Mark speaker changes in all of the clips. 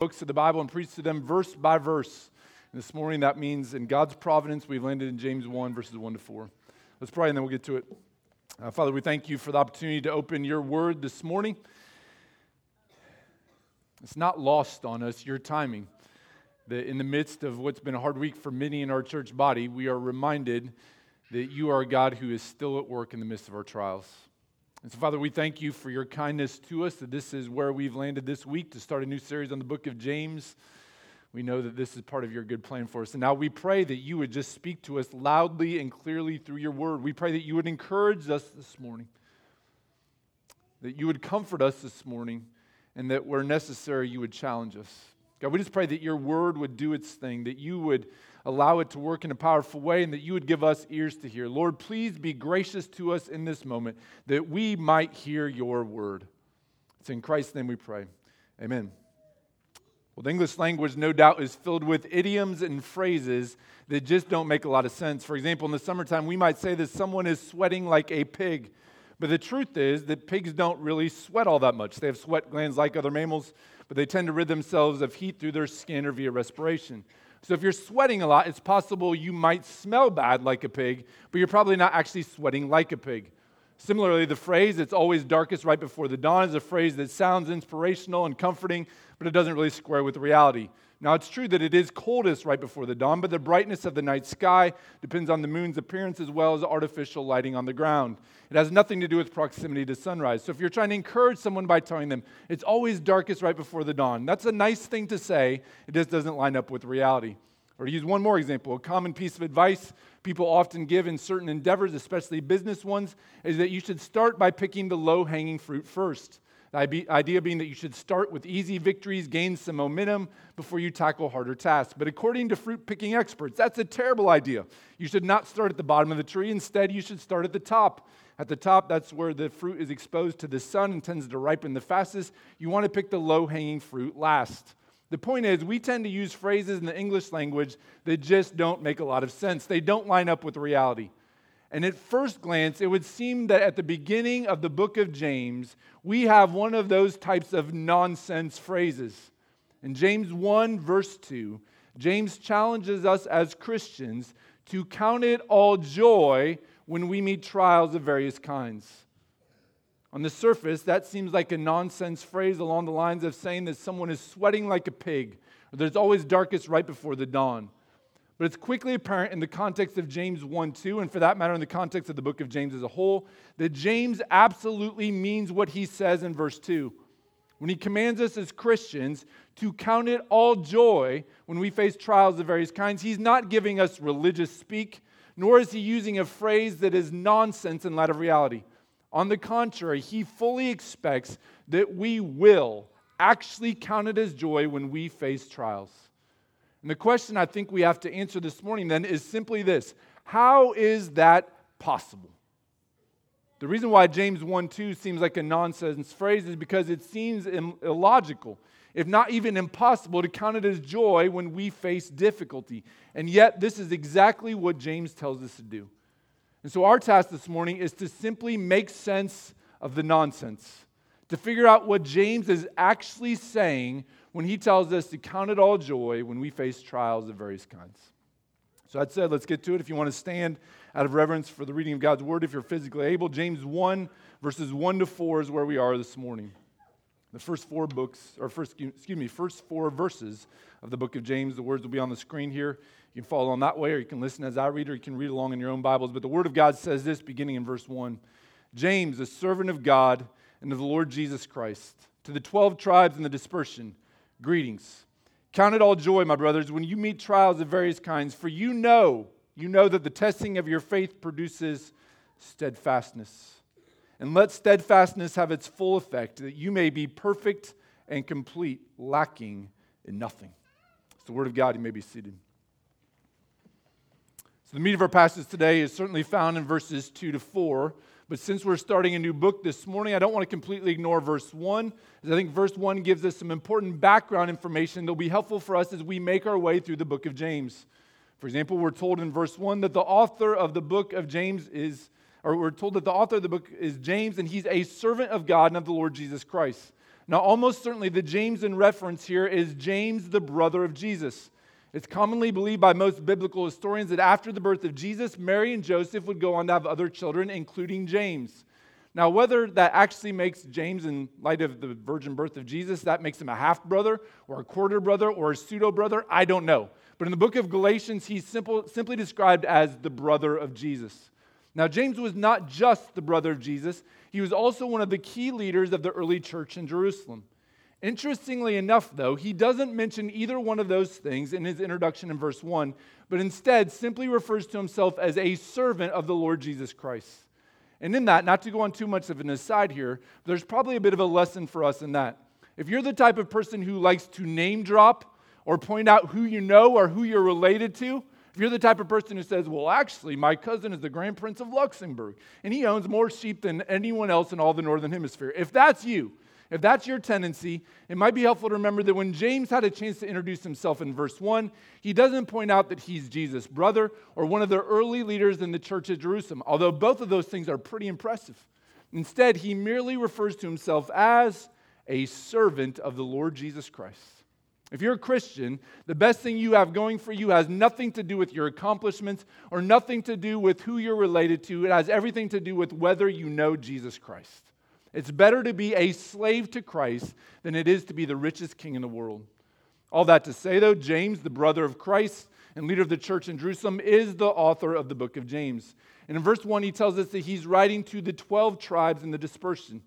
Speaker 1: books of the Bible and preach to them verse by verse. And this morning, that means in God's providence, we've landed in James 1, verses 1 to 4. Let's pray and then we'll get to it. Uh, Father, we thank you for the opportunity to open your word this morning. It's not lost on us, your timing. That in the midst of what's been a hard week for many in our church body, we are reminded that you are a God who is still at work in the midst of our trials. And so, Father, we thank you for your kindness to us, that this is where we've landed this week to start a new series on the book of James. We know that this is part of your good plan for us. And now we pray that you would just speak to us loudly and clearly through your word. We pray that you would encourage us this morning, that you would comfort us this morning, and that where necessary, you would challenge us. God, we just pray that your word would do its thing, that you would allow it to work in a powerful way, and that you would give us ears to hear. Lord, please be gracious to us in this moment that we might hear your word. It's in Christ's name we pray. Amen. Well, the English language, no doubt, is filled with idioms and phrases that just don't make a lot of sense. For example, in the summertime, we might say that someone is sweating like a pig. But the truth is that pigs don't really sweat all that much. They have sweat glands like other mammals, but they tend to rid themselves of heat through their skin or via respiration. So if you're sweating a lot, it's possible you might smell bad like a pig, but you're probably not actually sweating like a pig. Similarly, the phrase, it's always darkest right before the dawn, is a phrase that sounds inspirational and comforting, but it doesn't really square with reality. Now, it's true that it is coldest right before the dawn, but the brightness of the night sky depends on the moon's appearance as well as artificial lighting on the ground. It has nothing to do with proximity to sunrise. So, if you're trying to encourage someone by telling them it's always darkest right before the dawn, that's a nice thing to say. It just doesn't line up with reality. Or to use one more example, a common piece of advice people often give in certain endeavors, especially business ones, is that you should start by picking the low hanging fruit first. The idea being that you should start with easy victories, gain some momentum before you tackle harder tasks. But according to fruit picking experts, that's a terrible idea. You should not start at the bottom of the tree. Instead, you should start at the top. At the top, that's where the fruit is exposed to the sun and tends to ripen the fastest. You want to pick the low hanging fruit last. The point is, we tend to use phrases in the English language that just don't make a lot of sense. They don't line up with reality. And at first glance, it would seem that at the beginning of the book of James, we have one of those types of nonsense phrases. In James 1, verse 2, James challenges us as Christians to count it all joy when we meet trials of various kinds. On the surface, that seems like a nonsense phrase along the lines of saying that someone is sweating like a pig, or there's always darkest right before the dawn. But it's quickly apparent in the context of James 1 2, and for that matter, in the context of the book of James as a whole, that James absolutely means what he says in verse 2. When he commands us as Christians to count it all joy when we face trials of various kinds, he's not giving us religious speak, nor is he using a phrase that is nonsense in light of reality. On the contrary, he fully expects that we will actually count it as joy when we face trials. And the question I think we have to answer this morning then is simply this How is that possible? The reason why James 1 2 seems like a nonsense phrase is because it seems illogical, if not even impossible, to count it as joy when we face difficulty. And yet, this is exactly what James tells us to do. And so, our task this morning is to simply make sense of the nonsense, to figure out what James is actually saying when he tells us to count it all joy when we face trials of various kinds. So that said, let's get to it. If you want to stand out of reverence for the reading of God's word, if you're physically able, James 1, verses 1 to 4 is where we are this morning. The first four books, or first, excuse me, first four verses of the book of James. The words will be on the screen here. You can follow along that way, or you can listen as I read, or you can read along in your own Bibles. But the word of God says this, beginning in verse 1 James, a servant of God and of the Lord Jesus Christ, to the 12 tribes in the dispersion Greetings. Count it all joy, my brothers, when you meet trials of various kinds, for you know, you know that the testing of your faith produces steadfastness. And let steadfastness have its full effect, that you may be perfect and complete, lacking in nothing. It's the word of God. You may be seated. So, the meat of our passage today is certainly found in verses 2 to 4. But since we're starting a new book this morning, I don't want to completely ignore verse 1, as I think verse 1 gives us some important background information that will be helpful for us as we make our way through the book of James. For example, we're told in verse 1 that the author of the book of James is, or we're told that the author of the book is James, and he's a servant of God and of the Lord Jesus Christ. Now, almost certainly, the James in reference here is James, the brother of Jesus. It's commonly believed by most biblical historians that after the birth of Jesus, Mary and Joseph would go on to have other children, including James. Now, whether that actually makes James, in light of the virgin birth of Jesus, that makes him a half brother or a quarter brother or a pseudo brother, I don't know. But in the book of Galatians, he's simple, simply described as the brother of Jesus. Now, James was not just the brother of Jesus, he was also one of the key leaders of the early church in Jerusalem. Interestingly enough, though, he doesn't mention either one of those things in his introduction in verse 1, but instead simply refers to himself as a servant of the Lord Jesus Christ. And in that, not to go on too much of an aside here, there's probably a bit of a lesson for us in that. If you're the type of person who likes to name drop or point out who you know or who you're related to, if you're the type of person who says, well, actually, my cousin is the Grand Prince of Luxembourg, and he owns more sheep than anyone else in all the Northern Hemisphere, if that's you, if that's your tendency, it might be helpful to remember that when James had a chance to introduce himself in verse 1, he doesn't point out that he's Jesus' brother or one of the early leaders in the church at Jerusalem, although both of those things are pretty impressive. Instead, he merely refers to himself as a servant of the Lord Jesus Christ. If you're a Christian, the best thing you have going for you has nothing to do with your accomplishments or nothing to do with who you're related to. It has everything to do with whether you know Jesus Christ. It's better to be a slave to Christ than it is to be the richest king in the world. All that to say, though, James, the brother of Christ and leader of the church in Jerusalem, is the author of the book of James. And in verse 1, he tells us that he's writing to the 12 tribes in the dispersion.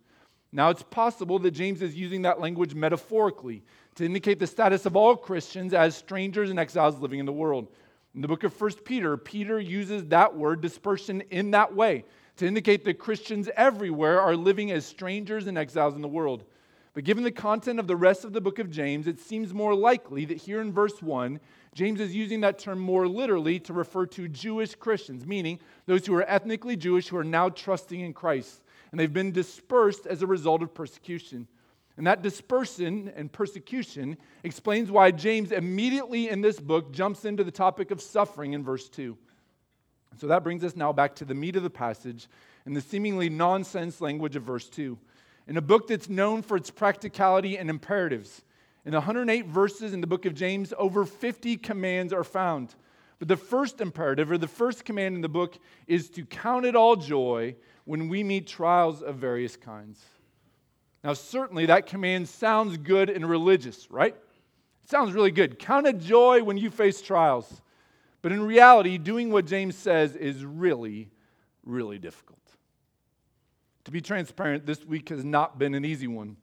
Speaker 1: Now, it's possible that James is using that language metaphorically to indicate the status of all Christians as strangers and exiles living in the world. In the book of 1 Peter, Peter uses that word dispersion in that way to indicate that Christians everywhere are living as strangers and exiles in the world. But given the content of the rest of the book of James, it seems more likely that here in verse 1, James is using that term more literally to refer to Jewish Christians, meaning those who are ethnically Jewish who are now trusting in Christ. And they've been dispersed as a result of persecution. And that dispersion and persecution explains why James immediately in this book jumps into the topic of suffering in verse 2. So that brings us now back to the meat of the passage and the seemingly nonsense language of verse 2. In a book that's known for its practicality and imperatives, in the 108 verses in the book of James, over 50 commands are found. But the first imperative, or the first command in the book, is to count it all joy when we meet trials of various kinds. Now, certainly that command sounds good and religious, right? It sounds really good. Count it joy when you face trials. But in reality, doing what James says is really, really difficult. To be transparent, this week has not been an easy one.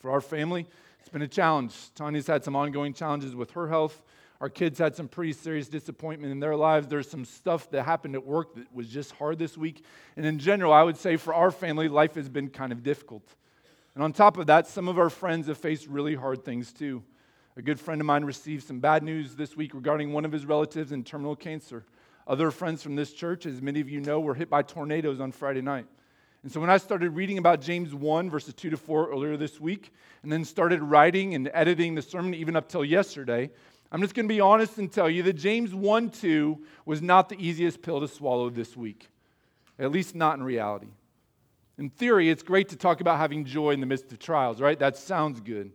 Speaker 1: For our family, it's been a challenge. Tanya's had some ongoing challenges with her health. Our kids had some pretty serious disappointment in their lives. There's some stuff that happened at work that was just hard this week. And in general, I would say for our family, life has been kind of difficult. And on top of that, some of our friends have faced really hard things too. A good friend of mine received some bad news this week regarding one of his relatives in terminal cancer. Other friends from this church, as many of you know, were hit by tornadoes on Friday night. And so when I started reading about James 1, verses 2 to 4 earlier this week, and then started writing and editing the sermon even up till yesterday, I'm just going to be honest and tell you that James 1 2 was not the easiest pill to swallow this week, at least not in reality. In theory, it's great to talk about having joy in the midst of trials, right? That sounds good.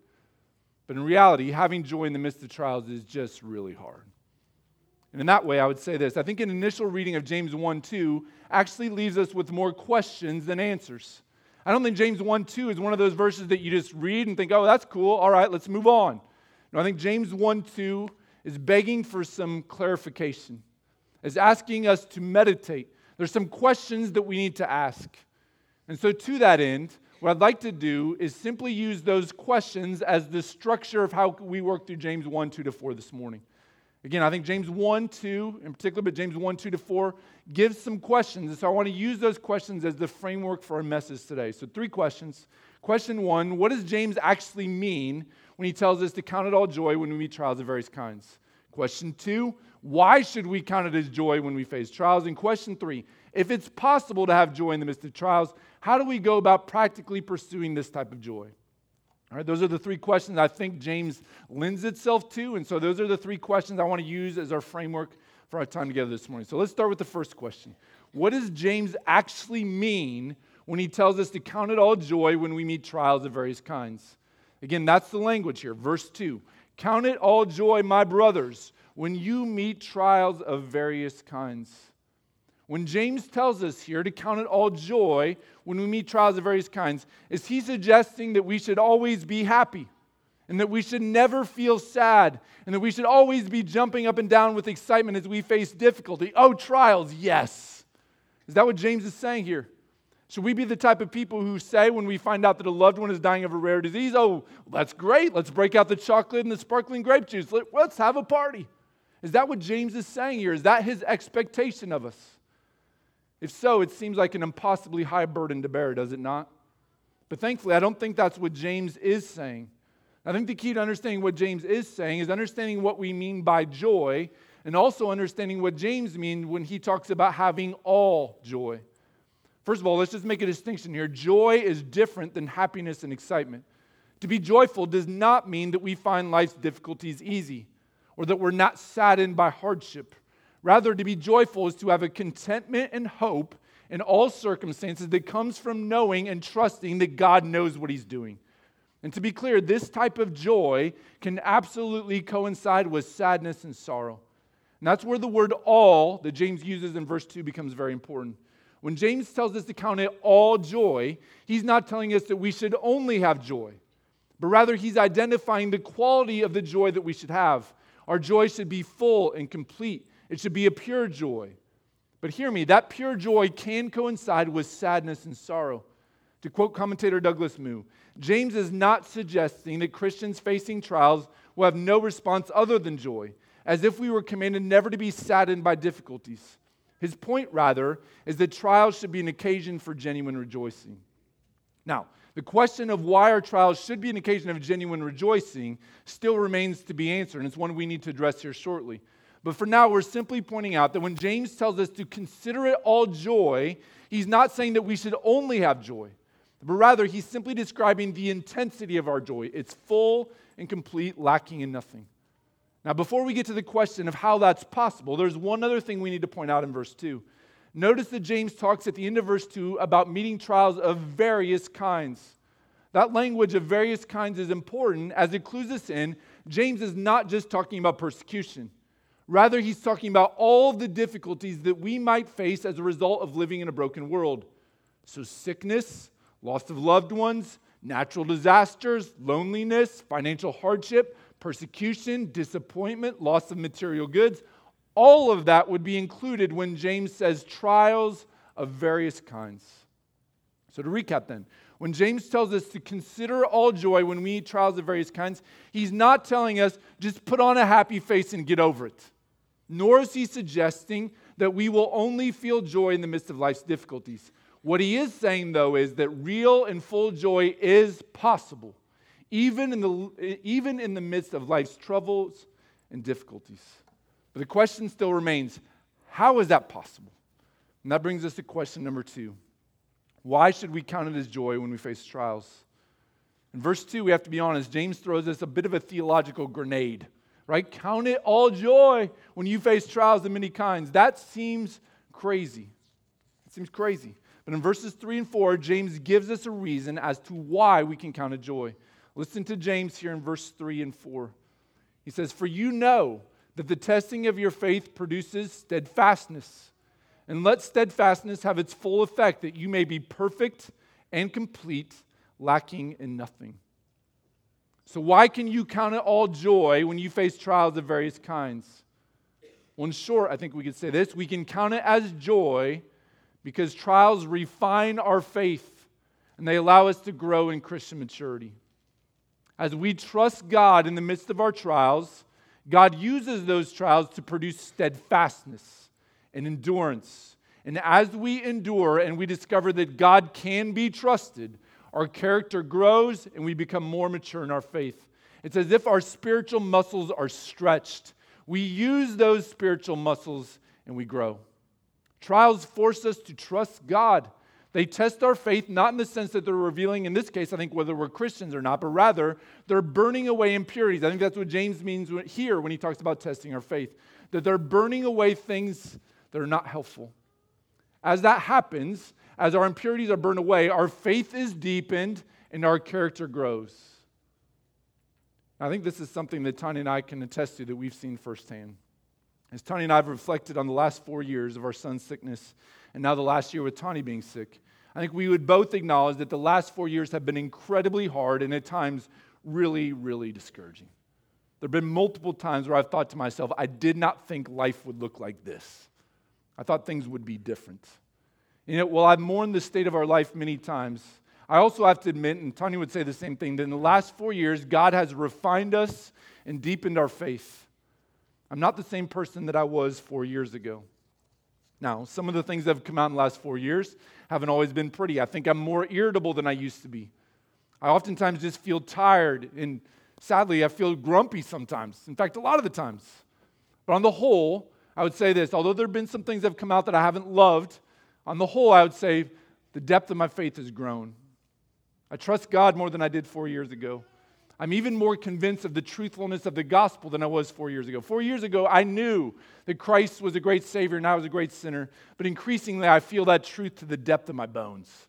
Speaker 1: But in reality, having joy in the midst of trials is just really hard. And in that way, I would say this I think an initial reading of James 1 2 actually leaves us with more questions than answers. I don't think James 1 2 is one of those verses that you just read and think, oh, that's cool. All right, let's move on. No, I think James 1 2 is begging for some clarification, is asking us to meditate. There's some questions that we need to ask. And so, to that end, what I'd like to do is simply use those questions as the structure of how we work through James 1, 2 to 4 this morning. Again, I think James 1, 2 in particular, but James 1, 2 to 4 gives some questions. And so I want to use those questions as the framework for our message today. So, three questions. Question one What does James actually mean when he tells us to count it all joy when we meet trials of various kinds? Question two Why should we count it as joy when we face trials? And question three If it's possible to have joy in the midst of trials, how do we go about practically pursuing this type of joy? All right, those are the three questions I think James lends itself to. And so those are the three questions I want to use as our framework for our time together this morning. So let's start with the first question What does James actually mean when he tells us to count it all joy when we meet trials of various kinds. Again, that's the language here. Verse 2 Count it all joy, my brothers, when you meet trials of various kinds. When James tells us here to count it all joy when we meet trials of various kinds, is he suggesting that we should always be happy? and that we should never feel sad, and that we should always be jumping up and down with excitement as we face difficulty. Oh, trials, yes. Is that what James is saying here? Should we be the type of people who say when we find out that a loved one is dying of a rare disease, oh, that's great, let's break out the chocolate and the sparkling grape juice, let's have a party? Is that what James is saying here? Is that his expectation of us? If so, it seems like an impossibly high burden to bear, does it not? But thankfully, I don't think that's what James is saying. I think the key to understanding what James is saying is understanding what we mean by joy and also understanding what James means when he talks about having all joy. First of all, let's just make a distinction here. Joy is different than happiness and excitement. To be joyful does not mean that we find life's difficulties easy or that we're not saddened by hardship. Rather, to be joyful is to have a contentment and hope in all circumstances that comes from knowing and trusting that God knows what He's doing. And to be clear, this type of joy can absolutely coincide with sadness and sorrow. And that's where the word all that James uses in verse 2 becomes very important. When James tells us to count it all joy, he's not telling us that we should only have joy, but rather he's identifying the quality of the joy that we should have. Our joy should be full and complete, it should be a pure joy. But hear me, that pure joy can coincide with sadness and sorrow. To quote commentator Douglas Moo, James is not suggesting that Christians facing trials will have no response other than joy, as if we were commanded never to be saddened by difficulties. His point, rather, is that trials should be an occasion for genuine rejoicing. Now, the question of why our trials should be an occasion of genuine rejoicing still remains to be answered, and it's one we need to address here shortly. But for now, we're simply pointing out that when James tells us to consider it all joy, he's not saying that we should only have joy but rather he's simply describing the intensity of our joy. It's full and complete, lacking in nothing. Now, before we get to the question of how that's possible, there's one other thing we need to point out in verse 2. Notice that James talks at the end of verse 2 about meeting trials of various kinds. That language of various kinds is important as it clues us in. James is not just talking about persecution. Rather, he's talking about all the difficulties that we might face as a result of living in a broken world. So, sickness, loss of loved ones, natural disasters, loneliness, financial hardship, persecution, disappointment, loss of material goods. All of that would be included when James says trials of various kinds. So, to recap then, when James tells us to consider all joy when we meet trials of various kinds, he's not telling us just put on a happy face and get over it. Nor is he suggesting that we will only feel joy in the midst of life's difficulties. What he is saying, though, is that real and full joy is possible, even in the, even in the midst of life's troubles and difficulties. But the question still remains how is that possible? And that brings us to question number two Why should we count it as joy when we face trials? In verse 2, we have to be honest, James throws us a bit of a theological grenade, right? Count it all joy when you face trials of many kinds. That seems crazy. It seems crazy. But in verses 3 and 4, James gives us a reason as to why we can count it joy. Listen to James here in verse 3 and 4. He says, For you know that the testing of your faith produces steadfastness. And let steadfastness have its full effect, that you may be perfect and complete, lacking in nothing. So, why can you count it all joy when you face trials of various kinds? Well, in short, I think we could say this we can count it as joy because trials refine our faith and they allow us to grow in Christian maturity. As we trust God in the midst of our trials, God uses those trials to produce steadfastness and endurance. And as we endure and we discover that God can be trusted, our character grows and we become more mature in our faith. It's as if our spiritual muscles are stretched. We use those spiritual muscles and we grow. Trials force us to trust God. They test our faith not in the sense that they're revealing, in this case, I think, whether we're Christians or not, but rather they're burning away impurities. I think that's what James means here when he talks about testing our faith, that they're burning away things that are not helpful. As that happens, as our impurities are burned away, our faith is deepened and our character grows. I think this is something that Tanya and I can attest to that we've seen firsthand. As Tanya and I have reflected on the last four years of our son's sickness, and now the last year with Tanya being sick, I think we would both acknowledge that the last four years have been incredibly hard and at times really, really discouraging. There have been multiple times where I've thought to myself, I did not think life would look like this. I thought things would be different. You know, well, I've mourned the state of our life many times. I also have to admit, and Tanya would say the same thing, that in the last four years, God has refined us and deepened our faith. I'm not the same person that I was four years ago. Now, some of the things that have come out in the last four years haven't always been pretty. I think I'm more irritable than I used to be. I oftentimes just feel tired, and sadly, I feel grumpy sometimes. In fact, a lot of the times. But on the whole, I would say this although there have been some things that have come out that I haven't loved, on the whole, I would say the depth of my faith has grown. I trust God more than I did four years ago. I'm even more convinced of the truthfulness of the gospel than I was four years ago. Four years ago, I knew that Christ was a great Savior and I was a great sinner, but increasingly, I feel that truth to the depth of my bones.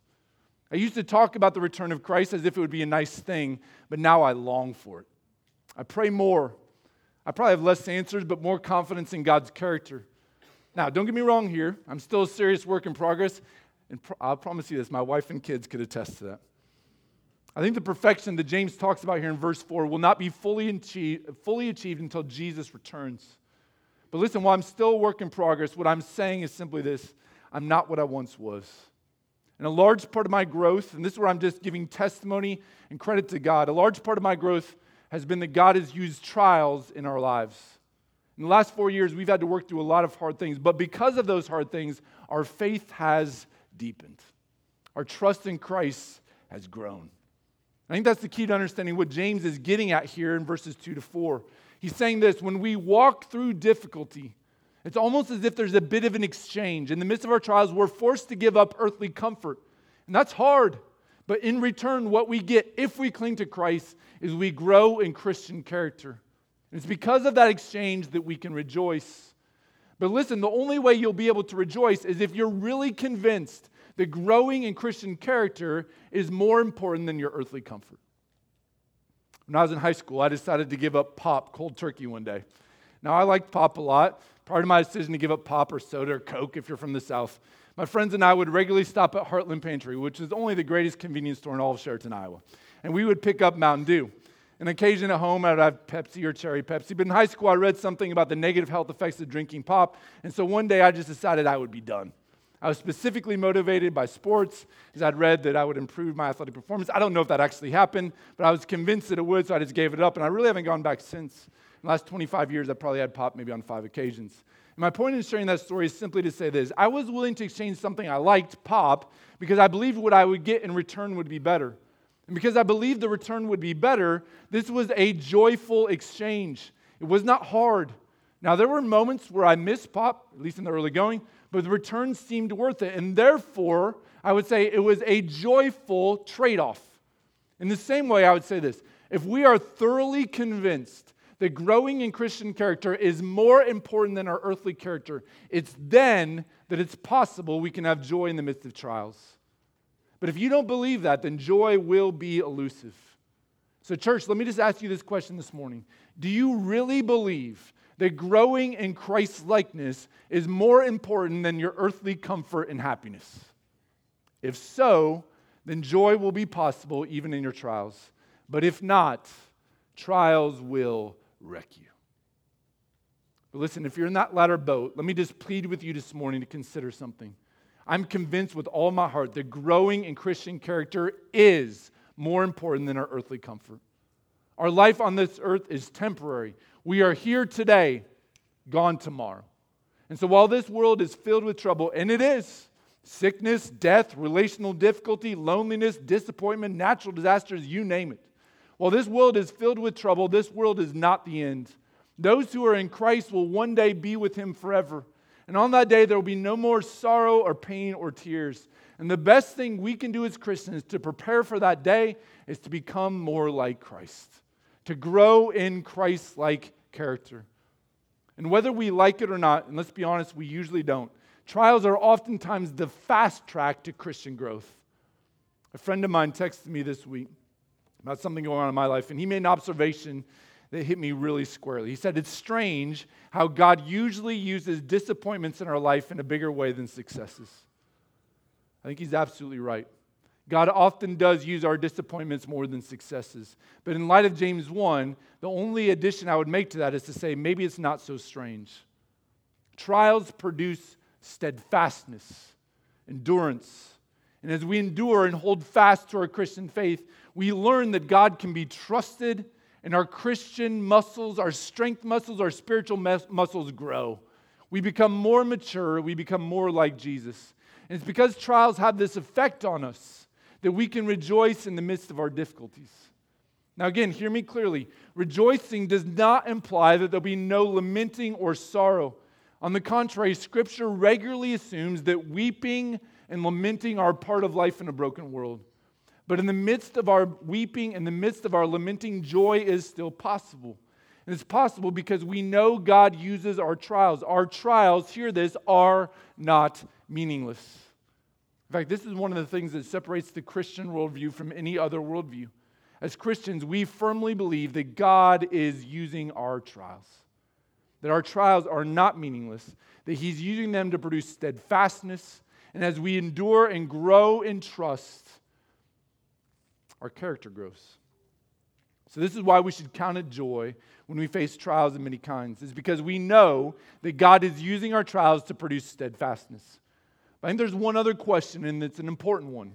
Speaker 1: I used to talk about the return of Christ as if it would be a nice thing, but now I long for it. I pray more. I probably have less answers, but more confidence in God's character. Now, don't get me wrong here. I'm still a serious work in progress, and I'll promise you this my wife and kids could attest to that. I think the perfection that James talks about here in verse 4 will not be fully achieved, fully achieved until Jesus returns. But listen, while I'm still a work in progress, what I'm saying is simply this I'm not what I once was. And a large part of my growth, and this is where I'm just giving testimony and credit to God, a large part of my growth has been that God has used trials in our lives. In the last four years, we've had to work through a lot of hard things, but because of those hard things, our faith has deepened. Our trust in Christ has grown. I think that's the key to understanding what James is getting at here in verses 2 to 4. He's saying this when we walk through difficulty, it's almost as if there's a bit of an exchange. In the midst of our trials, we're forced to give up earthly comfort. And that's hard. But in return, what we get if we cling to Christ is we grow in Christian character. And it's because of that exchange that we can rejoice. But listen, the only way you'll be able to rejoice is if you're really convinced that growing in Christian character is more important than your earthly comfort. When I was in high school, I decided to give up pop cold turkey one day. Now, I liked pop a lot. Part of my decision to give up pop or soda or Coke if you're from the South. My friends and I would regularly stop at Heartland Pantry, which is only the greatest convenience store in all of Sheraton, Iowa. And we would pick up Mountain Dew. An occasion at home, I would have Pepsi or Cherry Pepsi. But in high school, I read something about the negative health effects of drinking pop. And so one day, I just decided I would be done. I was specifically motivated by sports, as I'd read that I would improve my athletic performance. I don't know if that actually happened, but I was convinced that it would, so I just gave it up, and I really haven't gone back since. In the last 25 years, I probably had pop maybe on five occasions. And my point in sharing that story is simply to say this I was willing to exchange something I liked, pop, because I believed what I would get in return would be better. And because I believed the return would be better, this was a joyful exchange. It was not hard. Now, there were moments where I missed pop, at least in the early going, but the return seemed worth it. And therefore, I would say it was a joyful trade off. In the same way, I would say this if we are thoroughly convinced that growing in Christian character is more important than our earthly character, it's then that it's possible we can have joy in the midst of trials. But if you don't believe that, then joy will be elusive. So, church, let me just ask you this question this morning Do you really believe that growing in Christ's likeness is more important than your earthly comfort and happiness? If so, then joy will be possible even in your trials. But if not, trials will wreck you. But listen, if you're in that latter boat, let me just plead with you this morning to consider something. I'm convinced with all my heart that growing in Christian character is more important than our earthly comfort. Our life on this earth is temporary. We are here today, gone tomorrow. And so while this world is filled with trouble, and it is sickness, death, relational difficulty, loneliness, disappointment, natural disasters, you name it. While this world is filled with trouble, this world is not the end. Those who are in Christ will one day be with him forever. And on that day, there will be no more sorrow or pain or tears. And the best thing we can do as Christians to prepare for that day is to become more like Christ to grow in Christ like character. And whether we like it or not, and let's be honest, we usually don't, Trials are oftentimes the fast track to Christian growth. A friend of mine texted me this week about something going on in my life, and he made an observation that hit me really squarely. He said, It's strange how God usually uses disappointments in our life in a bigger way than successes. I think he's absolutely right. God often does use our disappointments more than successes. But in light of James 1, the only addition I would make to that is to say maybe it's not so strange. Trials produce steadfastness, endurance. And as we endure and hold fast to our Christian faith, we learn that God can be trusted and our Christian muscles, our strength muscles, our spiritual muscles grow. We become more mature, we become more like Jesus. And it's because trials have this effect on us that we can rejoice in the midst of our difficulties. Now, again, hear me clearly. Rejoicing does not imply that there'll be no lamenting or sorrow. On the contrary, Scripture regularly assumes that weeping and lamenting are part of life in a broken world. But in the midst of our weeping, in the midst of our lamenting, joy is still possible. And it's possible because we know God uses our trials. Our trials, hear this, are not meaningless. In fact, this is one of the things that separates the Christian worldview from any other worldview. As Christians, we firmly believe that God is using our trials, that our trials are not meaningless, that He's using them to produce steadfastness. And as we endure and grow in trust, our character grows. So, this is why we should count it joy when we face trials of many kinds, is because we know that God is using our trials to produce steadfastness. But I think there's one other question, and it's an important one.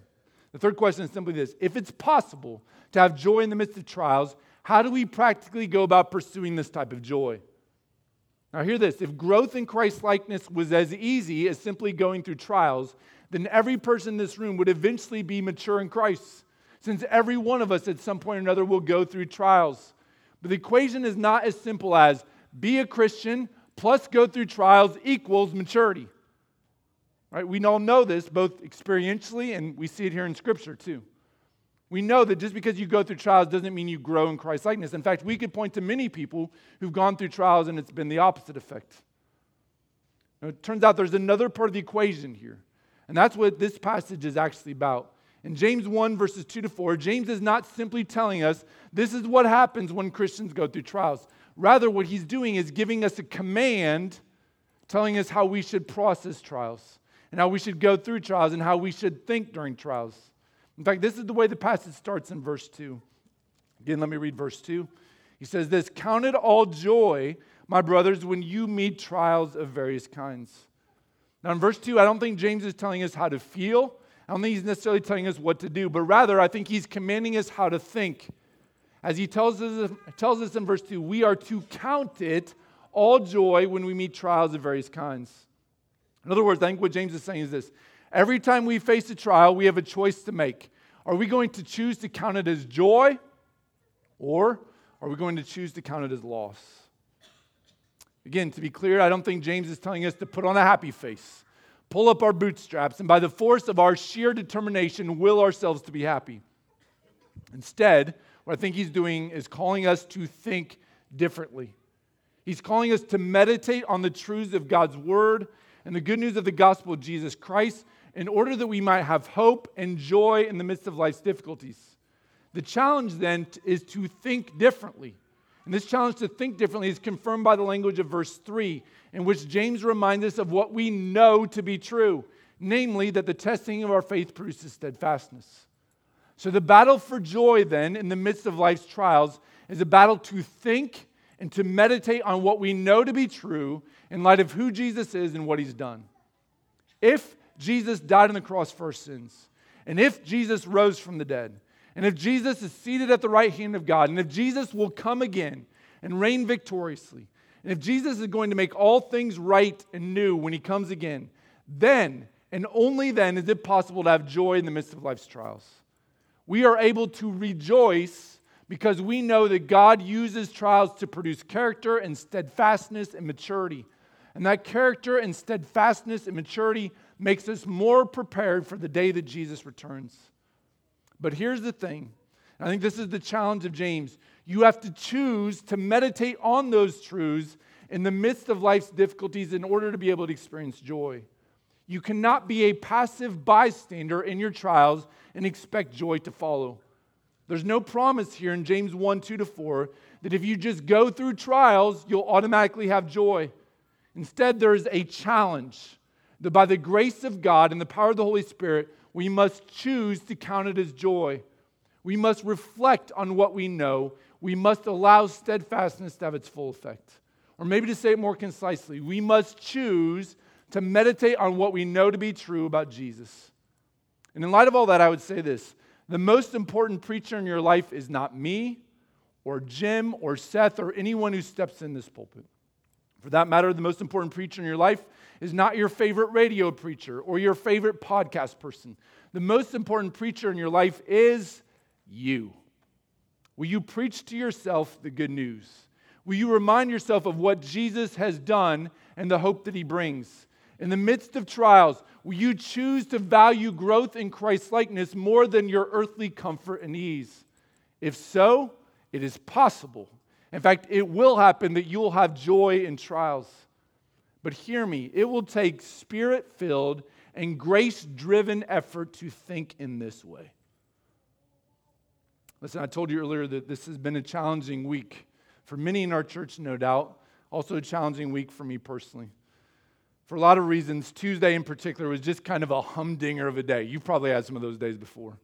Speaker 1: The third question is simply this If it's possible to have joy in the midst of trials, how do we practically go about pursuing this type of joy? Now, hear this if growth in Christ likeness was as easy as simply going through trials, then every person in this room would eventually be mature in Christ since every one of us at some point or another will go through trials. But the equation is not as simple as be a Christian plus go through trials equals maturity. Right? We all know this both experientially and we see it here in Scripture too. We know that just because you go through trials doesn't mean you grow in Christ likeness. In fact, we could point to many people who've gone through trials and it's been the opposite effect. Now, it turns out there's another part of the equation here, and that's what this passage is actually about. In James 1, verses 2 to 4, James is not simply telling us this is what happens when Christians go through trials. Rather, what he's doing is giving us a command telling us how we should process trials and how we should go through trials and how we should think during trials. In fact, this is the way the passage starts in verse 2. Again, let me read verse 2. He says this Count it all joy, my brothers, when you meet trials of various kinds. Now, in verse 2, I don't think James is telling us how to feel. I don't think he's necessarily telling us what to do, but rather, I think he's commanding us how to think. As he tells us, tells us in verse 2, we are to count it all joy when we meet trials of various kinds. In other words, I think what James is saying is this every time we face a trial, we have a choice to make. Are we going to choose to count it as joy, or are we going to choose to count it as loss? Again, to be clear, I don't think James is telling us to put on a happy face pull up our bootstraps, and by the force of our sheer determination, will ourselves to be happy. Instead, what I think he's doing is calling us to think differently. He's calling us to meditate on the truths of God's word and the good news of the gospel of Jesus Christ in order that we might have hope and joy in the midst of life's difficulties. The challenge then is to think differently. And this challenge to think differently is confirmed by the language of verse 3, in which James reminds us of what we know to be true, namely that the testing of our faith produces steadfastness. So, the battle for joy, then, in the midst of life's trials, is a battle to think and to meditate on what we know to be true in light of who Jesus is and what he's done. If Jesus died on the cross for our sins, and if Jesus rose from the dead, and if Jesus is seated at the right hand of God, and if Jesus will come again and reign victoriously, and if Jesus is going to make all things right and new when he comes again, then and only then is it possible to have joy in the midst of life's trials. We are able to rejoice because we know that God uses trials to produce character and steadfastness and maturity. And that character and steadfastness and maturity makes us more prepared for the day that Jesus returns. But here's the thing I think this is the challenge of James. You have to choose to meditate on those truths in the midst of life's difficulties in order to be able to experience joy. You cannot be a passive bystander in your trials and expect joy to follow. There's no promise here in James 1 2 to 4 that if you just go through trials, you'll automatically have joy. Instead, there is a challenge that by the grace of God and the power of the Holy Spirit, we must choose to count it as joy. We must reflect on what we know. We must allow steadfastness to have its full effect. Or maybe to say it more concisely, we must choose to meditate on what we know to be true about Jesus. And in light of all that, I would say this the most important preacher in your life is not me or Jim or Seth or anyone who steps in this pulpit. For that matter, the most important preacher in your life is not your favorite radio preacher or your favorite podcast person. The most important preacher in your life is you. Will you preach to yourself the good news? Will you remind yourself of what Jesus has done and the hope that he brings? In the midst of trials, will you choose to value growth in Christ likeness more than your earthly comfort and ease? If so, it is possible. In fact, it will happen that you will have joy in trials. But hear me, it will take spirit filled and grace driven effort to think in this way. Listen, I told you earlier that this has been a challenging week for many in our church, no doubt. Also, a challenging week for me personally for a lot of reasons, Tuesday in particular was just kind of a humdinger of a day. You've probably had some of those days before.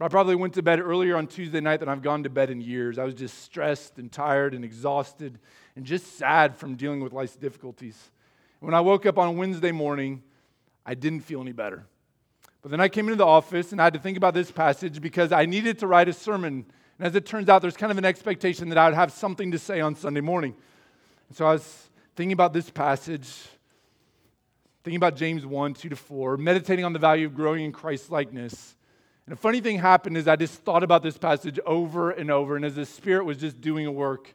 Speaker 1: I probably went to bed earlier on Tuesday night than I've gone to bed in years. I was just stressed and tired and exhausted and just sad from dealing with life's difficulties. When I woke up on Wednesday morning, I didn't feel any better. But then I came into the office and I had to think about this passage because I needed to write a sermon. And as it turns out, there's kind of an expectation that I would have something to say on Sunday morning. And so I was thinking about this passage thinking about James 1 2 to 4, meditating on the value of growing in Christ likeness. And a funny thing happened is I just thought about this passage over and over, and as the Spirit was just doing a work,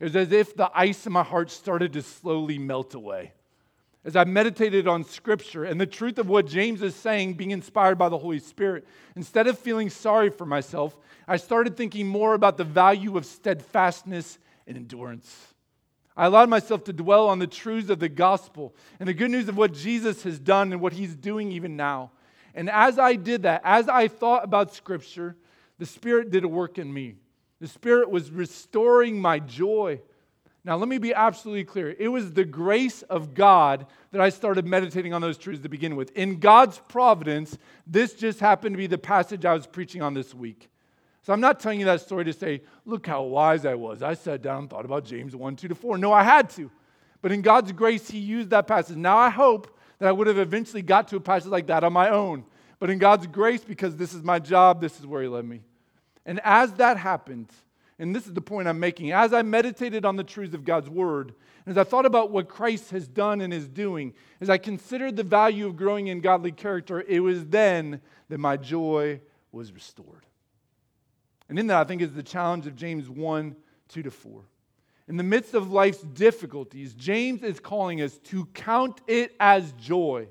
Speaker 1: it was as if the ice in my heart started to slowly melt away. As I meditated on Scripture and the truth of what James is saying, being inspired by the Holy Spirit, instead of feeling sorry for myself, I started thinking more about the value of steadfastness and endurance. I allowed myself to dwell on the truths of the gospel and the good news of what Jesus has done and what he's doing even now. And as I did that, as I thought about scripture, the Spirit did a work in me. The Spirit was restoring my joy. Now, let me be absolutely clear. It was the grace of God that I started meditating on those truths to begin with. In God's providence, this just happened to be the passage I was preaching on this week. So I'm not telling you that story to say, look how wise I was. I sat down and thought about James 1, 2 to 4. No, I had to. But in God's grace, He used that passage. Now I hope that I would have eventually got to a passage like that on my own. But in God's grace, because this is my job, this is where He led me. And as that happened, and this is the point I'm making, as I meditated on the truths of God's Word, and as I thought about what Christ has done and is doing, as I considered the value of growing in godly character, it was then that my joy was restored. And in that, I think, is the challenge of James 1 2 to 4. In the midst of life's difficulties, James is calling us to count it as joy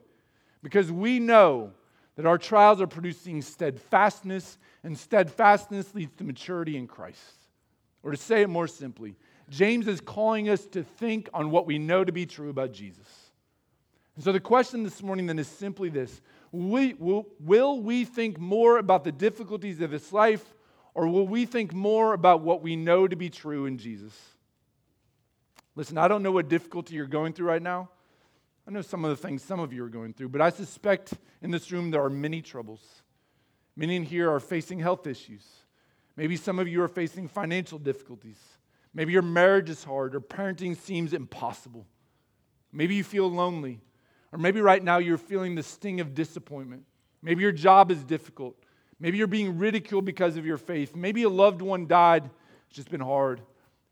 Speaker 1: because we know that our trials are producing steadfastness, and steadfastness leads to maturity in Christ. Or to say it more simply, James is calling us to think on what we know to be true about Jesus. And so the question this morning then is simply this we, will, will we think more about the difficulties of this life or will we think more about what we know to be true in Jesus? Listen, I don't know what difficulty you're going through right now. I know some of the things some of you are going through, but I suspect in this room there are many troubles. Many in here are facing health issues. Maybe some of you are facing financial difficulties. Maybe your marriage is hard or parenting seems impossible. Maybe you feel lonely. Or maybe right now you're feeling the sting of disappointment. Maybe your job is difficult. Maybe you're being ridiculed because of your faith. Maybe a loved one died. It's just been hard.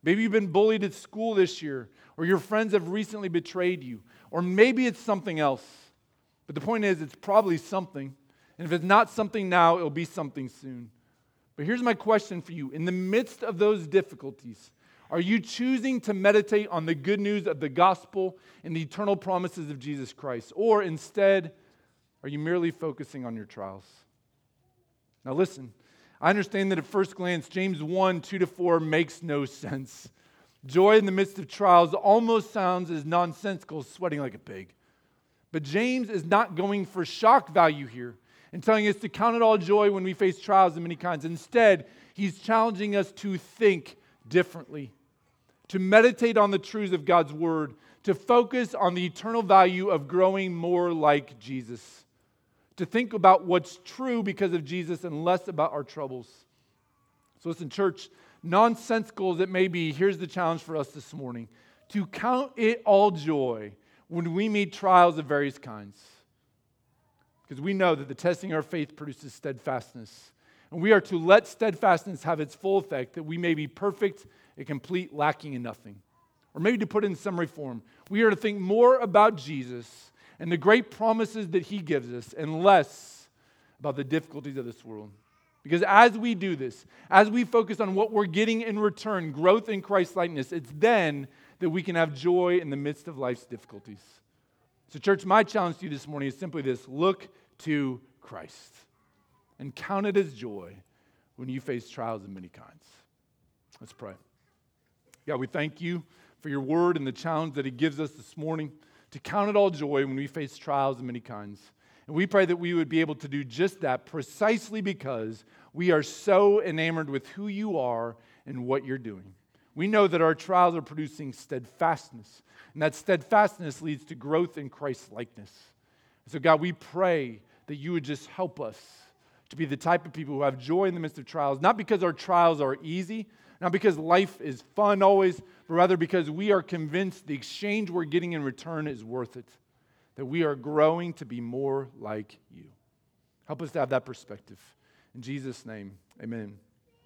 Speaker 1: Maybe you've been bullied at school this year, or your friends have recently betrayed you, or maybe it's something else. But the point is, it's probably something. And if it's not something now, it'll be something soon. But here's my question for you In the midst of those difficulties, are you choosing to meditate on the good news of the gospel and the eternal promises of Jesus Christ? Or instead, are you merely focusing on your trials? Now, listen, I understand that at first glance, James 1 2 to 4 makes no sense. Joy in the midst of trials almost sounds as nonsensical as sweating like a pig. But James is not going for shock value here and telling us to count it all joy when we face trials of many kinds. Instead, he's challenging us to think differently, to meditate on the truths of God's word, to focus on the eternal value of growing more like Jesus, to think about what's true because of Jesus and less about our troubles. So, listen, church, nonsensical as it may be, here's the challenge for us this morning to count it all joy when we meet trials of various kinds. Because we know that the testing of our faith produces steadfastness. And we are to let steadfastness have its full effect, that we may be perfect and complete, lacking in nothing. Or maybe to put it in summary form, we are to think more about Jesus and the great promises that he gives us and less about the difficulties of this world. Because as we do this, as we focus on what we're getting in return, growth in Christ likeness, it's then that we can have joy in the midst of life's difficulties. So, church, my challenge to you this morning is simply this look to Christ and count it as joy when you face trials of many kinds. Let's pray. God, we thank you for your word and the challenge that it gives us this morning to count it all joy when we face trials of many kinds. And we pray that we would be able to do just that precisely because we are so enamored with who you are and what you're doing. We know that our trials are producing steadfastness, and that steadfastness leads to growth in Christ's likeness. So, God, we pray that you would just help us to be the type of people who have joy in the midst of trials, not because our trials are easy, not because life is fun always, but rather because we are convinced the exchange we're getting in return is worth it that we are growing to be more like you. Help us to have that perspective. In Jesus' name, amen.